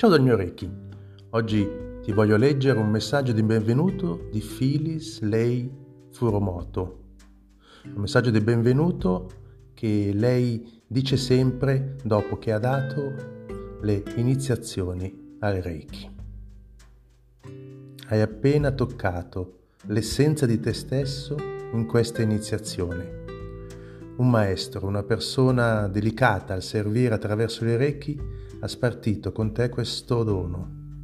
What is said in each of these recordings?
Ciao dal mio Reiki. Oggi ti voglio leggere un messaggio di benvenuto di Phyllis Lei Furumoto. Un messaggio di benvenuto che lei dice sempre dopo che ha dato le iniziazioni al Reiki. Hai appena toccato l'essenza di te stesso in questa iniziazione. Un maestro, una persona delicata al servire attraverso il Reiki, ha spartito con te questo dono.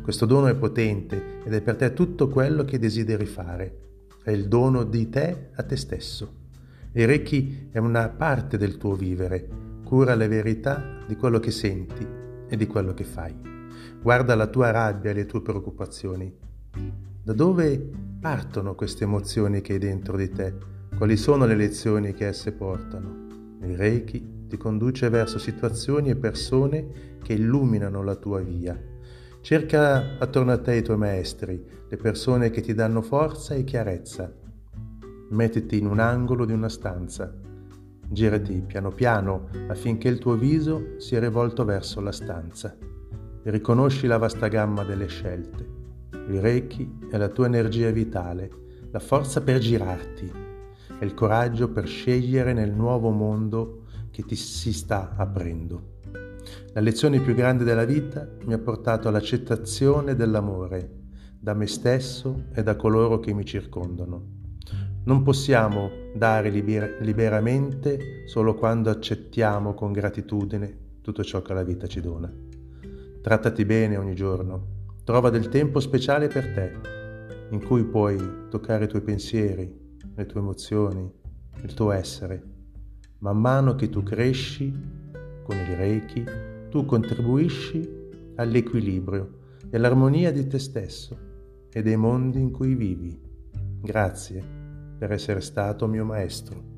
Questo dono è potente ed è per te tutto quello che desideri fare. È il dono di te a te stesso. Il Reiki è una parte del tuo vivere, cura le verità di quello che senti e di quello che fai. Guarda la tua rabbia e le tue preoccupazioni. Da dove partono queste emozioni che hai dentro di te? Quali sono le lezioni che esse portano? Il Reiki ti conduce verso situazioni e persone che illuminano la tua via. Cerca attorno a te i tuoi maestri, le persone che ti danno forza e chiarezza. Mettiti in un angolo di una stanza. Girati piano piano affinché il tuo viso sia rivolto verso la stanza. Riconosci la vasta gamma delle scelte. Il Reiki è la tua energia vitale, la forza per girarti, è il coraggio per scegliere nel nuovo mondo che ti si sta aprendo. La lezione più grande della vita mi ha portato all'accettazione dell'amore da me stesso e da coloro che mi circondano. Non possiamo dare liber- liberamente solo quando accettiamo con gratitudine tutto ciò che la vita ci dona. Trattati bene ogni giorno, trova del tempo speciale per te, in cui puoi toccare i tuoi pensieri, le tue emozioni, il tuo essere Man mano che tu cresci con il Reiki, tu contribuisci all'equilibrio e all'armonia di te stesso e dei mondi in cui vivi. Grazie per essere stato mio maestro.